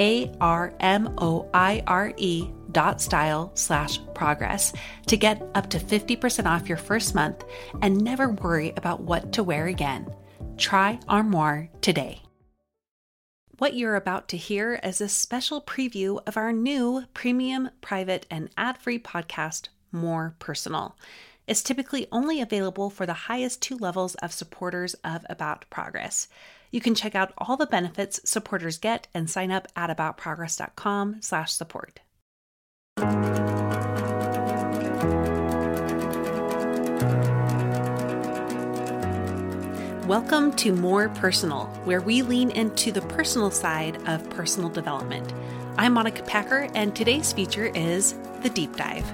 A R M O I R E dot style slash progress to get up to 50% off your first month and never worry about what to wear again. Try Armoire today. What you're about to hear is a special preview of our new premium, private, and ad free podcast, More Personal. It's typically only available for the highest two levels of supporters of About Progress. You can check out all the benefits supporters get and sign up at aboutprogress.com/support. Welcome to More Personal, where we lean into the personal side of personal development. I'm Monica Packer, and today's feature is the deep dive.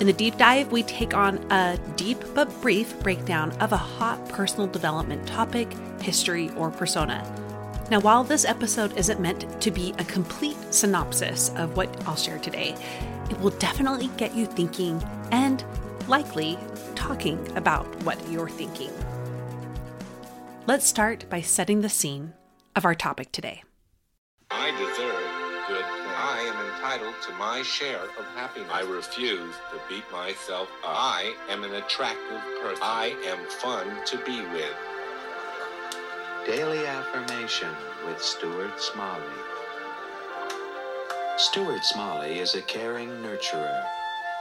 In the deep dive, we take on a deep but brief breakdown of a hot personal development topic, history, or persona. Now, while this episode isn't meant to be a complete synopsis of what I'll share today, it will definitely get you thinking and likely talking about what you're thinking. Let's start by setting the scene of our topic today. I deserve good things. I am entitled to my share of happiness. I refuse to beat myself up. I am an attractive person. I am fun to be with. Daily Affirmation with Stuart Smalley. Stuart Smalley is a caring nurturer,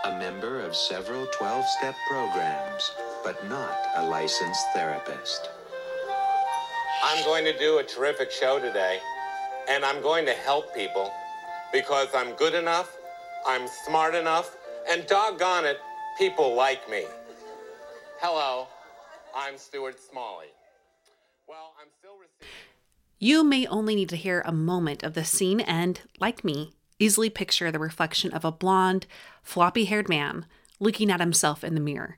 a member of several 12 step programs, but not a licensed therapist. I'm going to do a terrific show today, and I'm going to help people because I'm good enough, I'm smart enough, and doggone it, people like me. Hello, I'm Stuart Smalley. You may only need to hear a moment of the scene and, like me, easily picture the reflection of a blonde, floppy haired man looking at himself in the mirror.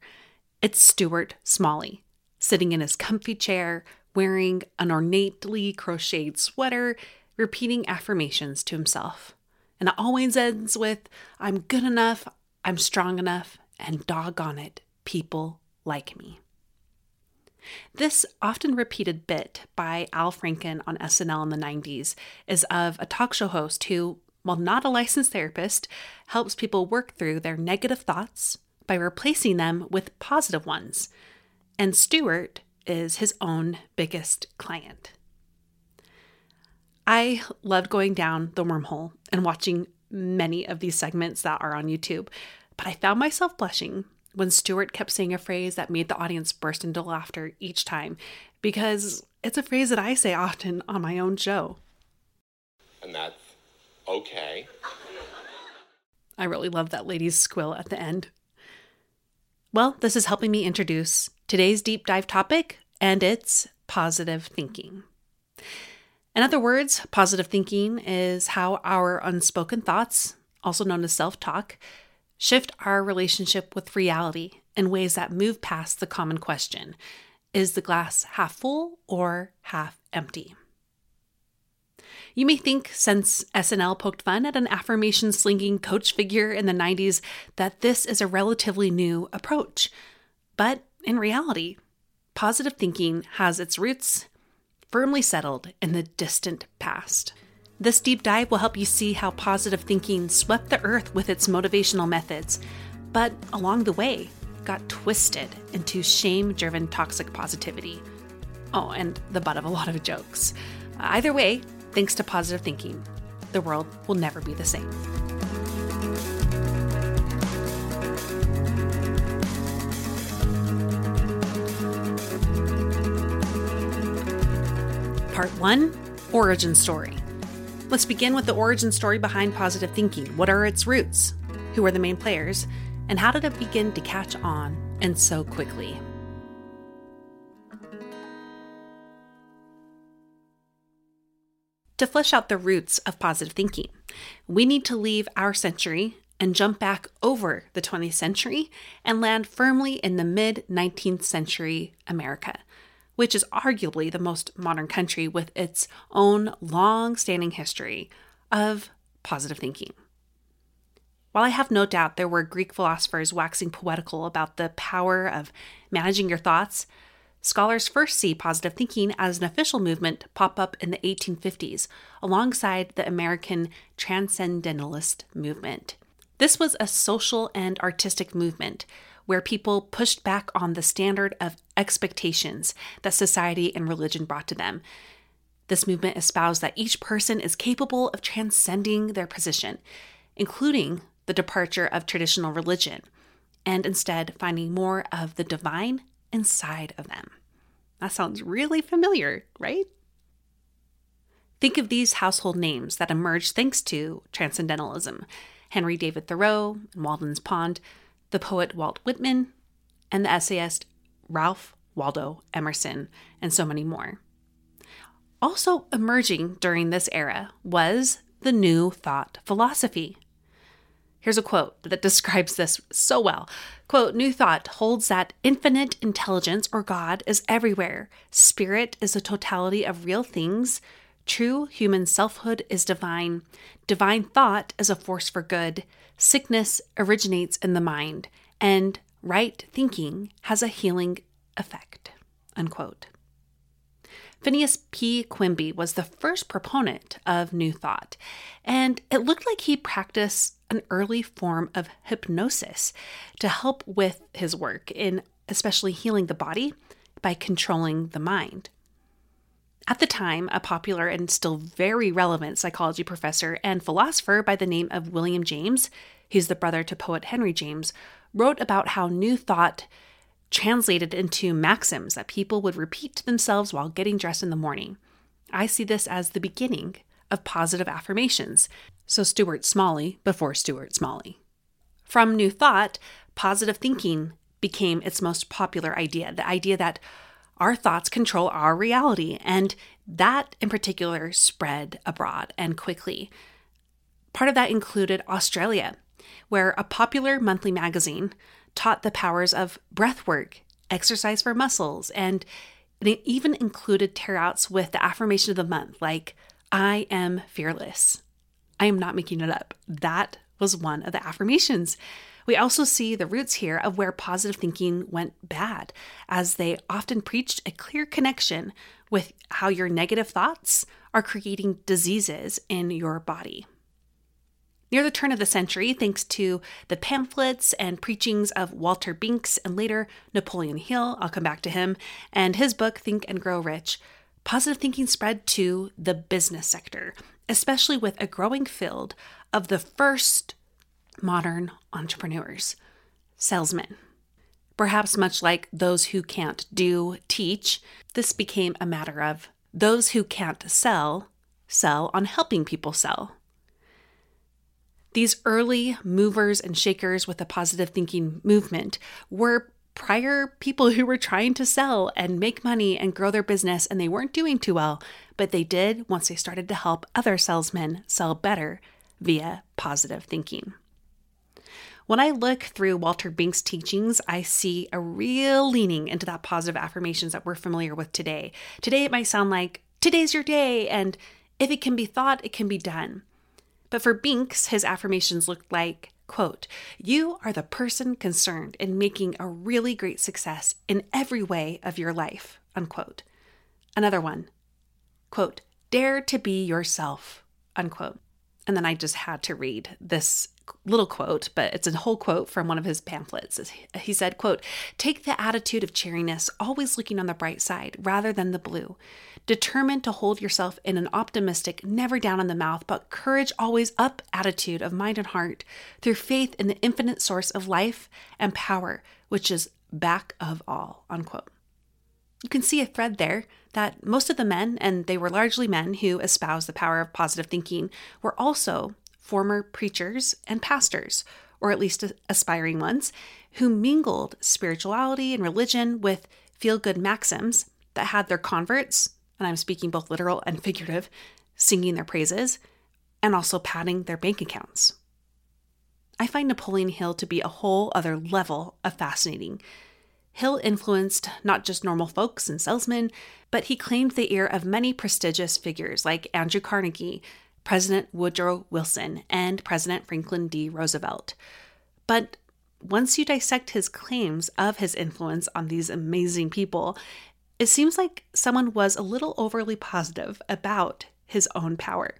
It's Stuart Smalley, sitting in his comfy chair, wearing an ornately crocheted sweater, repeating affirmations to himself. And it always ends with I'm good enough, I'm strong enough, and doggone it, people like me. This often repeated bit by Al Franken on SNL in the 90s is of a talk show host who, while not a licensed therapist, helps people work through their negative thoughts by replacing them with positive ones. And Stuart is his own biggest client. I loved going down the wormhole and watching many of these segments that are on YouTube, but I found myself blushing when Stuart kept saying a phrase that made the audience burst into laughter each time because it's a phrase that I say often on my own show. And that's okay. I really love that lady's squill at the end. Well, this is helping me introduce today's deep dive topic, and it's positive thinking. In other words, positive thinking is how our unspoken thoughts, also known as self talk, shift our relationship with reality in ways that move past the common question is the glass half full or half empty? You may think, since SNL poked fun at an affirmation slinging coach figure in the 90s, that this is a relatively new approach. But in reality, positive thinking has its roots firmly settled in the distant past. This deep dive will help you see how positive thinking swept the earth with its motivational methods, but along the way, got twisted into shame driven toxic positivity. Oh, and the butt of a lot of jokes. Either way, thanks to positive thinking, the world will never be the same. Part 1 Origin Story. Let's begin with the origin story behind positive thinking. What are its roots? Who are the main players? And how did it begin to catch on and so quickly? To flesh out the roots of positive thinking, we need to leave our century and jump back over the 20th century and land firmly in the mid 19th century America which is arguably the most modern country with its own long standing history of positive thinking. While I have no doubt there were Greek philosophers waxing poetical about the power of managing your thoughts, scholars first see positive thinking as an official movement pop up in the 1850s alongside the American Transcendentalist movement. This was a social and artistic movement where people pushed back on the standard of expectations that society and religion brought to them. This movement espoused that each person is capable of transcending their position, including the departure of traditional religion, and instead finding more of the divine inside of them. That sounds really familiar, right? Think of these household names that emerged thanks to Transcendentalism Henry David Thoreau and Walden's Pond, the poet Walt Whitman, and the essayist Ralph Waldo Emerson, and so many more. Also emerging during this era was the New Thought philosophy. Here's a quote that describes this so well. Quote, New Thought holds that infinite intelligence or God is everywhere. Spirit is the totality of real things. True human selfhood is divine. Divine thought is a force for good. Sickness originates in the mind, and right thinking has a healing effect. Unquote. Phineas P. Quimby was the first proponent of New Thought, and it looked like he practiced an early form of hypnosis to help with his work in especially healing the body by controlling the mind. At the time, a popular and still very relevant psychology professor and philosopher by the name of William James, he's the brother to poet Henry James, wrote about how New Thought translated into maxims that people would repeat to themselves while getting dressed in the morning. I see this as the beginning of positive affirmations. So, Stuart Smalley before Stuart Smalley. From New Thought, positive thinking became its most popular idea the idea that our thoughts control our reality. And that in particular spread abroad and quickly. Part of that included Australia, where a popular monthly magazine taught the powers of breath work, exercise for muscles, and it even included tearouts with the affirmation of the month, like, I am fearless. I am not making it up. That was one of the affirmations. We also see the roots here of where positive thinking went bad, as they often preached a clear connection with how your negative thoughts are creating diseases in your body. Near the turn of the century, thanks to the pamphlets and preachings of Walter Binks and later Napoleon Hill, I'll come back to him, and his book, Think and Grow Rich, positive thinking spread to the business sector, especially with a growing field of the first modern entrepreneurs, salesmen. Perhaps much like those who can't do teach, this became a matter of those who can't sell, sell on helping people sell. These early movers and shakers with a positive thinking movement were prior people who were trying to sell and make money and grow their business, and they weren't doing too well, but they did once they started to help other salesmen sell better via positive thinking. When I look through Walter Bink's teachings, I see a real leaning into that positive affirmations that we're familiar with today. Today, it might sound like, today's your day, and if it can be thought, it can be done. But for Binks, his affirmations looked like, quote, You are the person concerned in making a really great success in every way of your life, unquote. Another one, quote, Dare to be yourself, unquote. And then I just had to read this little quote, but it's a whole quote from one of his pamphlets. He said, quote, "Take the attitude of cheeriness, always looking on the bright side rather than the blue. Determined to hold yourself in an optimistic, never down in the mouth, but courage always up attitude of mind and heart through faith in the infinite source of life and power, which is back of all." Unquote. You can see a thread there that most of the men, and they were largely men who espoused the power of positive thinking, were also former preachers and pastors, or at least aspiring ones, who mingled spirituality and religion with feel good maxims that had their converts, and I'm speaking both literal and figurative, singing their praises and also padding their bank accounts. I find Napoleon Hill to be a whole other level of fascinating. Hill influenced not just normal folks and salesmen, but he claimed the ear of many prestigious figures like Andrew Carnegie, President Woodrow Wilson, and President Franklin D. Roosevelt. But once you dissect his claims of his influence on these amazing people, it seems like someone was a little overly positive about his own power.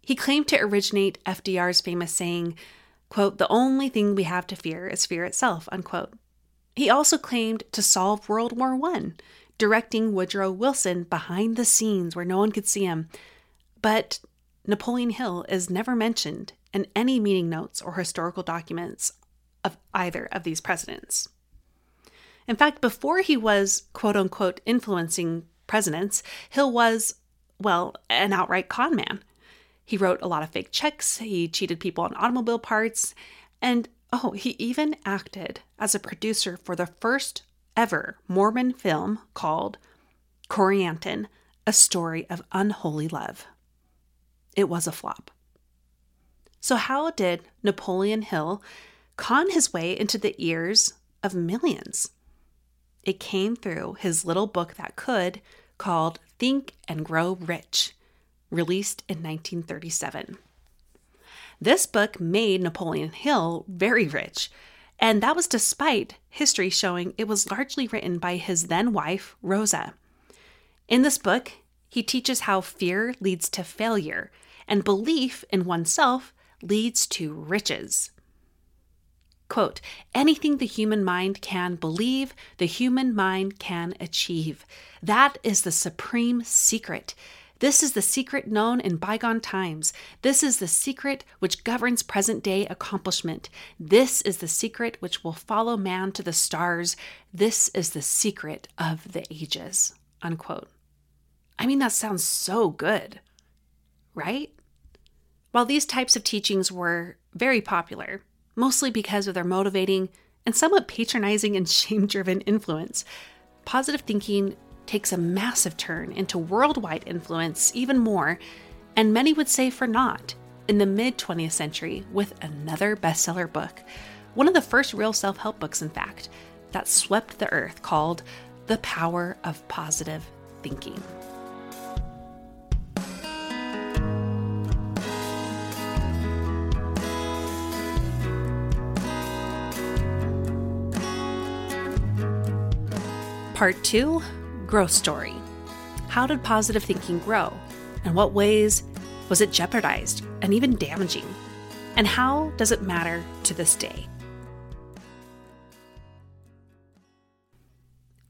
He claimed to originate FDR's famous saying, quote, the only thing we have to fear is fear itself, unquote. He also claimed to solve World War I, directing Woodrow Wilson behind the scenes where no one could see him. But Napoleon Hill is never mentioned in any meeting notes or historical documents of either of these presidents. In fact, before he was quote unquote influencing presidents, Hill was, well, an outright con man. He wrote a lot of fake checks, he cheated people on automobile parts, and oh, he even acted as a producer for the first ever Mormon film called Corianton, A Story of Unholy Love it was a flop. So, how did Napoleon Hill con his way into the ears of millions? It came through his little book that could, called Think and Grow Rich, released in 1937. This book made Napoleon Hill very rich, and that was despite history showing it was largely written by his then wife, Rosa. In this book, he teaches how fear leads to failure and belief in oneself leads to riches. Quote, anything the human mind can believe, the human mind can achieve. That is the supreme secret. This is the secret known in bygone times. This is the secret which governs present day accomplishment. This is the secret which will follow man to the stars. This is the secret of the ages. Unquote. I mean, that sounds so good, right? While these types of teachings were very popular, mostly because of their motivating and somewhat patronizing and shame driven influence, positive thinking takes a massive turn into worldwide influence even more, and many would say for naught, in the mid 20th century with another bestseller book, one of the first real self help books, in fact, that swept the earth called The Power of Positive Thinking. Part 2 Growth Story. How did positive thinking grow? In what ways was it jeopardized and even damaging? And how does it matter to this day?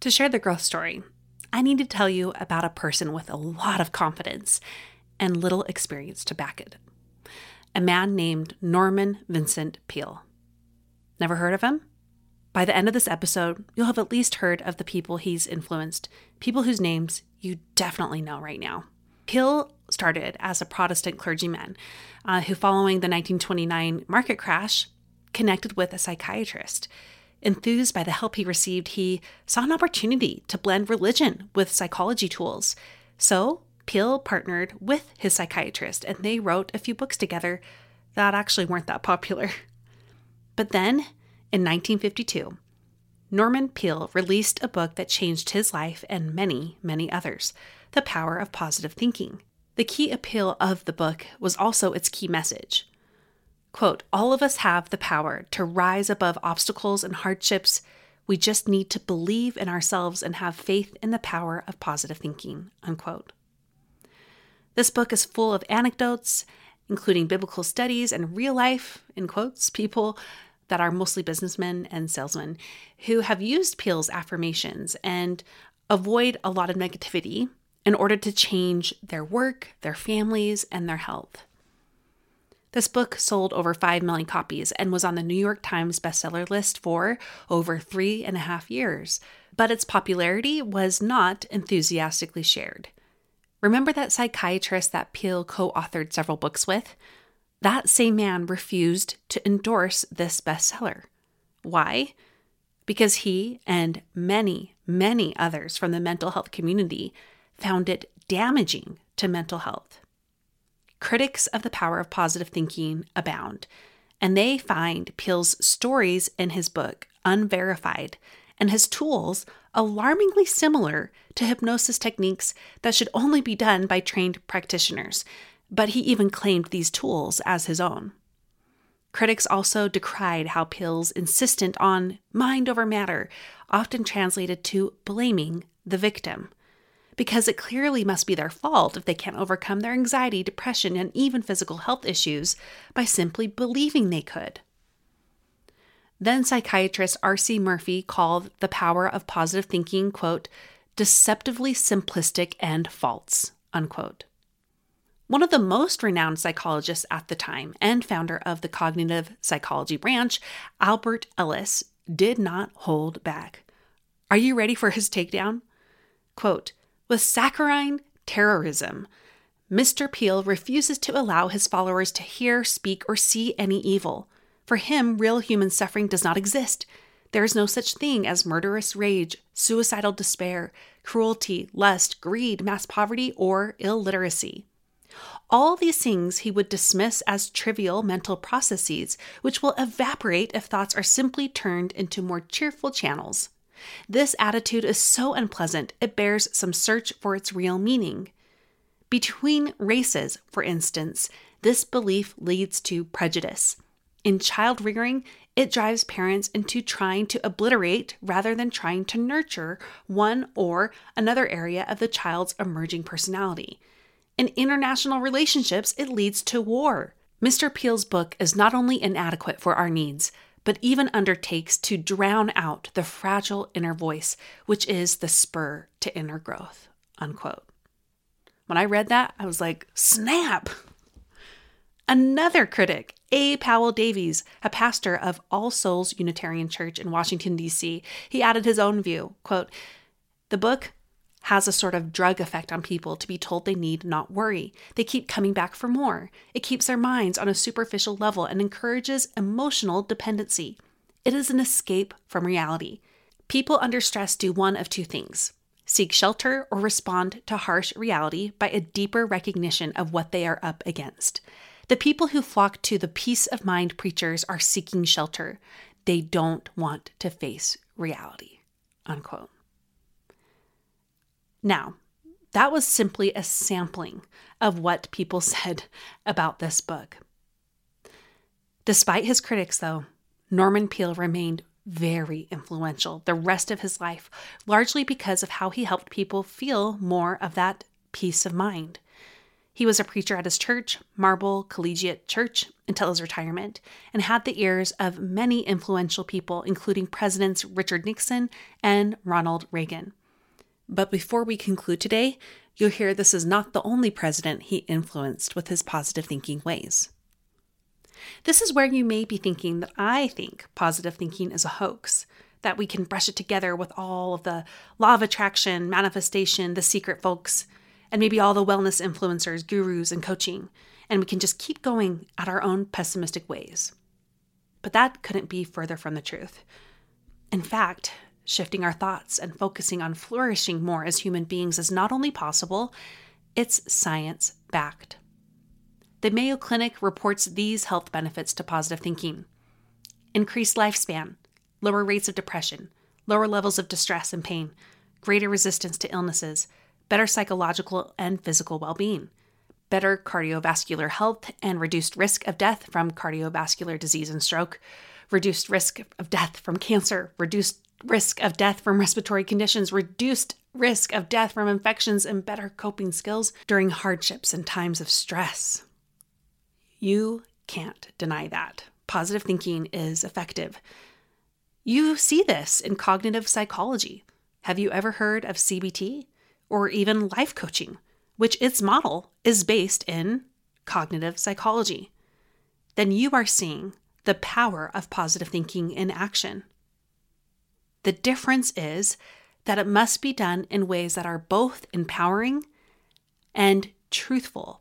To share the growth story, I need to tell you about a person with a lot of confidence and little experience to back it. A man named Norman Vincent Peale. Never heard of him? By the end of this episode, you'll have at least heard of the people he's influenced, people whose names you definitely know right now. Peale started as a Protestant clergyman uh, who, following the 1929 market crash, connected with a psychiatrist. Enthused by the help he received, he saw an opportunity to blend religion with psychology tools. So, Peale partnered with his psychiatrist and they wrote a few books together that actually weren't that popular. But then, in 1952, Norman Peale released a book that changed his life and many, many others The Power of Positive Thinking. The key appeal of the book was also its key message. Quote, All of us have the power to rise above obstacles and hardships. We just need to believe in ourselves and have faith in the power of positive thinking. Unquote. This book is full of anecdotes, including biblical studies and real life, in quotes, people that are mostly businessmen and salesmen who have used Peale's affirmations and avoid a lot of negativity in order to change their work, their families, and their health. This book sold over 5 million copies and was on the New York Times bestseller list for over three and a half years, but its popularity was not enthusiastically shared. Remember that psychiatrist that Peale co authored several books with? That same man refused to endorse this bestseller. Why? Because he and many, many others from the mental health community found it damaging to mental health. Critics of the power of positive thinking abound, and they find Peale's stories in his book unverified and his tools alarmingly similar to hypnosis techniques that should only be done by trained practitioners, but he even claimed these tools as his own. Critics also decried how Peale's insistent on mind over matter often translated to blaming the victim, because it clearly must be their fault if they can't overcome their anxiety, depression, and even physical health issues by simply believing they could. Then psychiatrist R.C. Murphy called the power of positive thinking, quote, deceptively simplistic and false, unquote. One of the most renowned psychologists at the time and founder of the cognitive psychology branch, Albert Ellis, did not hold back. Are you ready for his takedown? Quote With saccharine terrorism, Mr. Peale refuses to allow his followers to hear, speak, or see any evil. For him, real human suffering does not exist. There is no such thing as murderous rage, suicidal despair, cruelty, lust, greed, mass poverty, or illiteracy. All these things he would dismiss as trivial mental processes, which will evaporate if thoughts are simply turned into more cheerful channels. This attitude is so unpleasant, it bears some search for its real meaning. Between races, for instance, this belief leads to prejudice. In child rearing, it drives parents into trying to obliterate rather than trying to nurture one or another area of the child's emerging personality. In international relationships, it leads to war. Mr. Peale's book is not only inadequate for our needs, but even undertakes to drown out the fragile inner voice, which is the spur to inner growth. Unquote. When I read that, I was like, snap! Another critic, A. Powell Davies, a pastor of All Souls Unitarian Church in Washington, D.C., he added his own view. Quote, the book has a sort of drug effect on people to be told they need not worry. They keep coming back for more. It keeps their minds on a superficial level and encourages emotional dependency. It is an escape from reality. People under stress do one of two things seek shelter or respond to harsh reality by a deeper recognition of what they are up against. The people who flock to the peace of mind preachers are seeking shelter. They don't want to face reality. Unquote. Now, that was simply a sampling of what people said about this book. Despite his critics, though, Norman Peale remained very influential the rest of his life, largely because of how he helped people feel more of that peace of mind. He was a preacher at his church, Marble Collegiate Church, until his retirement, and had the ears of many influential people, including Presidents Richard Nixon and Ronald Reagan. But before we conclude today, you'll hear this is not the only president he influenced with his positive thinking ways. This is where you may be thinking that I think positive thinking is a hoax, that we can brush it together with all of the law of attraction, manifestation, the secret folks, and maybe all the wellness influencers, gurus, and coaching, and we can just keep going at our own pessimistic ways. But that couldn't be further from the truth. In fact, shifting our thoughts and focusing on flourishing more as human beings is not only possible, it's science backed. The Mayo Clinic reports these health benefits to positive thinking increased lifespan, lower rates of depression, lower levels of distress and pain, greater resistance to illnesses, better psychological and physical well being, better cardiovascular health and reduced risk of death from cardiovascular disease and stroke, reduced risk of death from cancer, reduced risk of death from respiratory conditions, reduced risk of death from infections, and better coping skills during hardships and times of stress. You can't deny that. Positive thinking is effective. You see this in cognitive psychology. Have you ever heard of CBT or even life coaching, which its model is based in cognitive psychology? Then you are seeing the power of positive thinking in action. The difference is that it must be done in ways that are both empowering and truthful.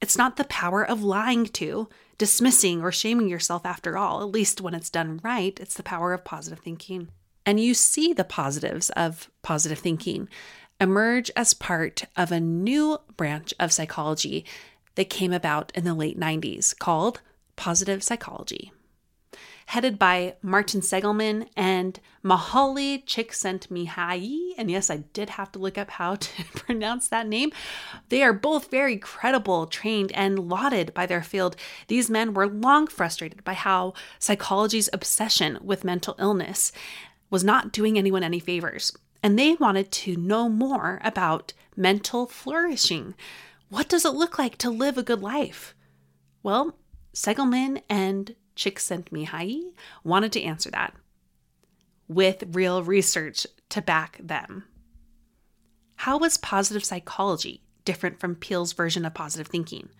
It's not the power of lying to, dismissing, or shaming yourself after all, at least when it's done right. It's the power of positive thinking. And you see the positives of positive thinking emerge as part of a new branch of psychology that came about in the late 90s called positive psychology headed by Martin Seligman and Mihaly Csikszentmihalyi. And yes, I did have to look up how to pronounce that name. They are both very credible, trained, and lauded by their field. These men were long frustrated by how psychology's obsession with mental illness was not doing anyone any favors. And they wanted to know more about mental flourishing. What does it look like to live a good life? Well, Seligman and Csikszentmihalyi wanted to answer that with real research to back them. How was positive psychology different from Peale's version of positive thinking?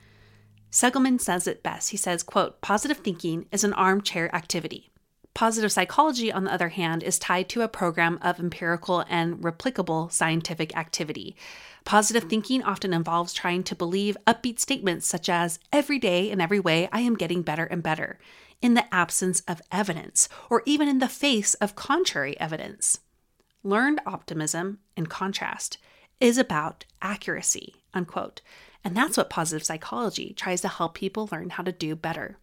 Seligman says it best. He says, quote, positive thinking is an armchair activity. Positive psychology, on the other hand, is tied to a program of empirical and replicable scientific activity. Positive thinking often involves trying to believe upbeat statements such as, every day in every way, I am getting better and better in the absence of evidence, or even in the face of contrary evidence. Learned optimism, in contrast, is about accuracy, unquote. And that's what positive psychology tries to help people learn how to do better.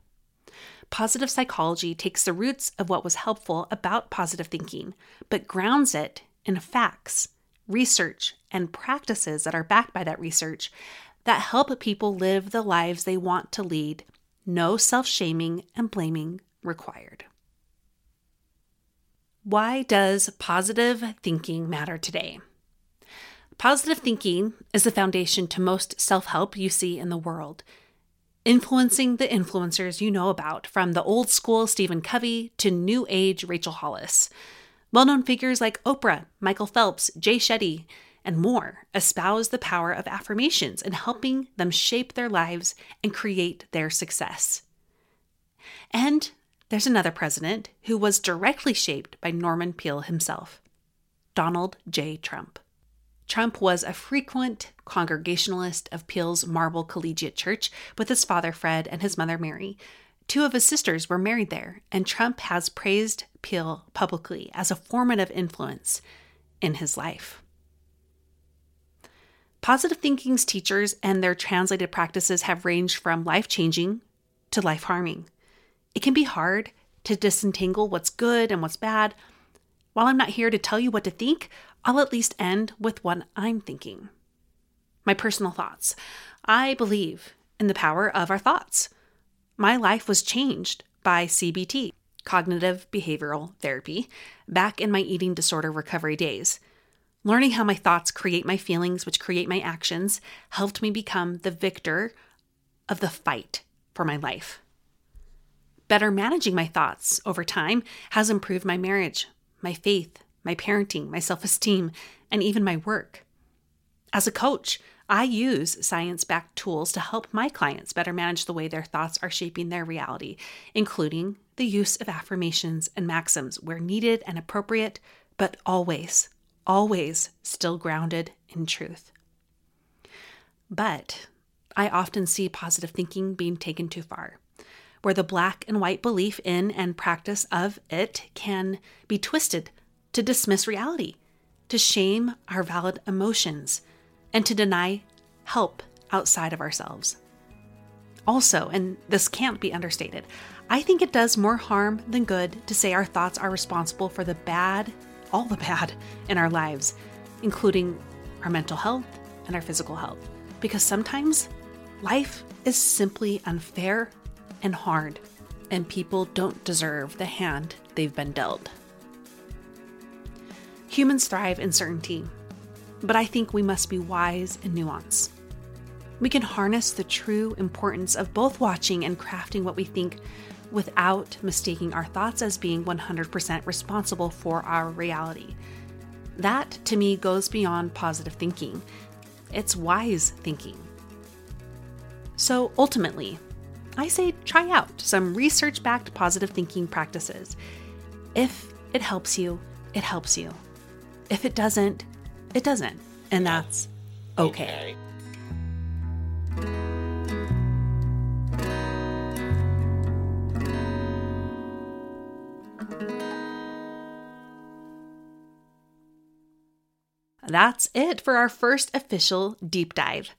Positive psychology takes the roots of what was helpful about positive thinking, but grounds it in facts, research, and practices that are backed by that research that help people live the lives they want to lead no self shaming and blaming required. Why does positive thinking matter today? Positive thinking is the foundation to most self help you see in the world, influencing the influencers you know about, from the old school Stephen Covey to new age Rachel Hollis. Well known figures like Oprah, Michael Phelps, Jay Shetty, and more espouse the power of affirmations in helping them shape their lives and create their success. And there's another president who was directly shaped by Norman Peale himself Donald J. Trump. Trump was a frequent congregationalist of Peale's Marble Collegiate Church with his father Fred and his mother Mary. Two of his sisters were married there, and Trump has praised Peale publicly as a formative influence in his life. Positive thinking's teachers and their translated practices have ranged from life changing to life harming. It can be hard to disentangle what's good and what's bad. While I'm not here to tell you what to think, I'll at least end with what I'm thinking. My personal thoughts. I believe in the power of our thoughts. My life was changed by CBT, cognitive behavioral therapy, back in my eating disorder recovery days. Learning how my thoughts create my feelings, which create my actions, helped me become the victor of the fight for my life. Better managing my thoughts over time has improved my marriage, my faith, my parenting, my self esteem, and even my work. As a coach, I use science backed tools to help my clients better manage the way their thoughts are shaping their reality, including the use of affirmations and maxims where needed and appropriate, but always always still grounded in truth. But I often see positive thinking being taken too far. where the black and white belief in and practice of it can be twisted to dismiss reality, to shame our valid emotions, and to deny help outside of ourselves. Also, and this can't be understated, I think it does more harm than good to say our thoughts are responsible for the bad, all the bad, in our lives, including our mental health and our physical health. Because sometimes life is simply unfair and hard, and people don't deserve the hand they've been dealt. Humans thrive in certainty, but I think we must be wise in nuance. We can harness the true importance of both watching and crafting what we think without mistaking our thoughts as being 100% responsible for our reality. That, to me, goes beyond positive thinking. It's wise thinking. So ultimately, I say try out some research backed positive thinking practices. If it helps you, it helps you. If it doesn't, it doesn't. And that's okay. That's it for our first official deep dive.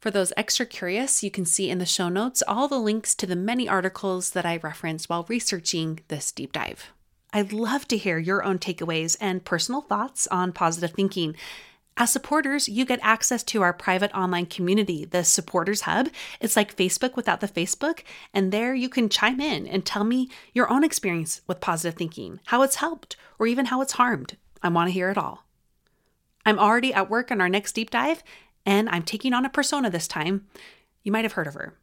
For those extra curious, you can see in the show notes all the links to the many articles that I referenced while researching this deep dive. I'd love to hear your own takeaways and personal thoughts on positive thinking. As supporters, you get access to our private online community, the Supporters Hub. It's like Facebook without the Facebook, and there you can chime in and tell me your own experience with positive thinking, how it's helped, or even how it's harmed. I want to hear it all. I'm already at work on our next deep dive, and I'm taking on a persona this time. You might have heard of her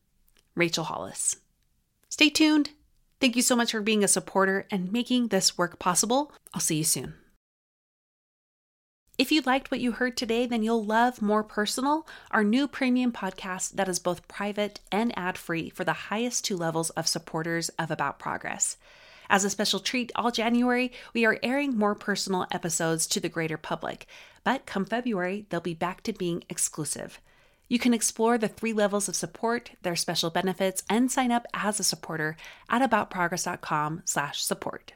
Rachel Hollis. Stay tuned. Thank you so much for being a supporter and making this work possible. I'll see you soon. If you liked what you heard today, then you'll love More Personal, our new premium podcast that is both private and ad free for the highest two levels of supporters of About Progress. As a special treat, all January, we are airing more personal episodes to the greater public. But come February, they'll be back to being exclusive. You can explore the three levels of support, their special benefits, and sign up as a supporter at aboutprogress.com/support.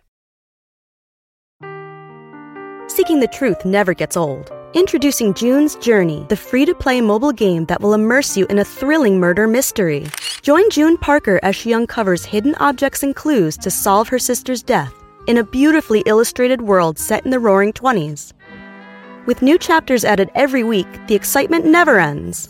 Seeking the truth never gets old. Introducing June's Journey, the free-to-play mobile game that will immerse you in a thrilling murder mystery. Join June Parker as she uncovers hidden objects and clues to solve her sister's death in a beautifully illustrated world set in the roaring 20s. With new chapters added every week, the excitement never ends.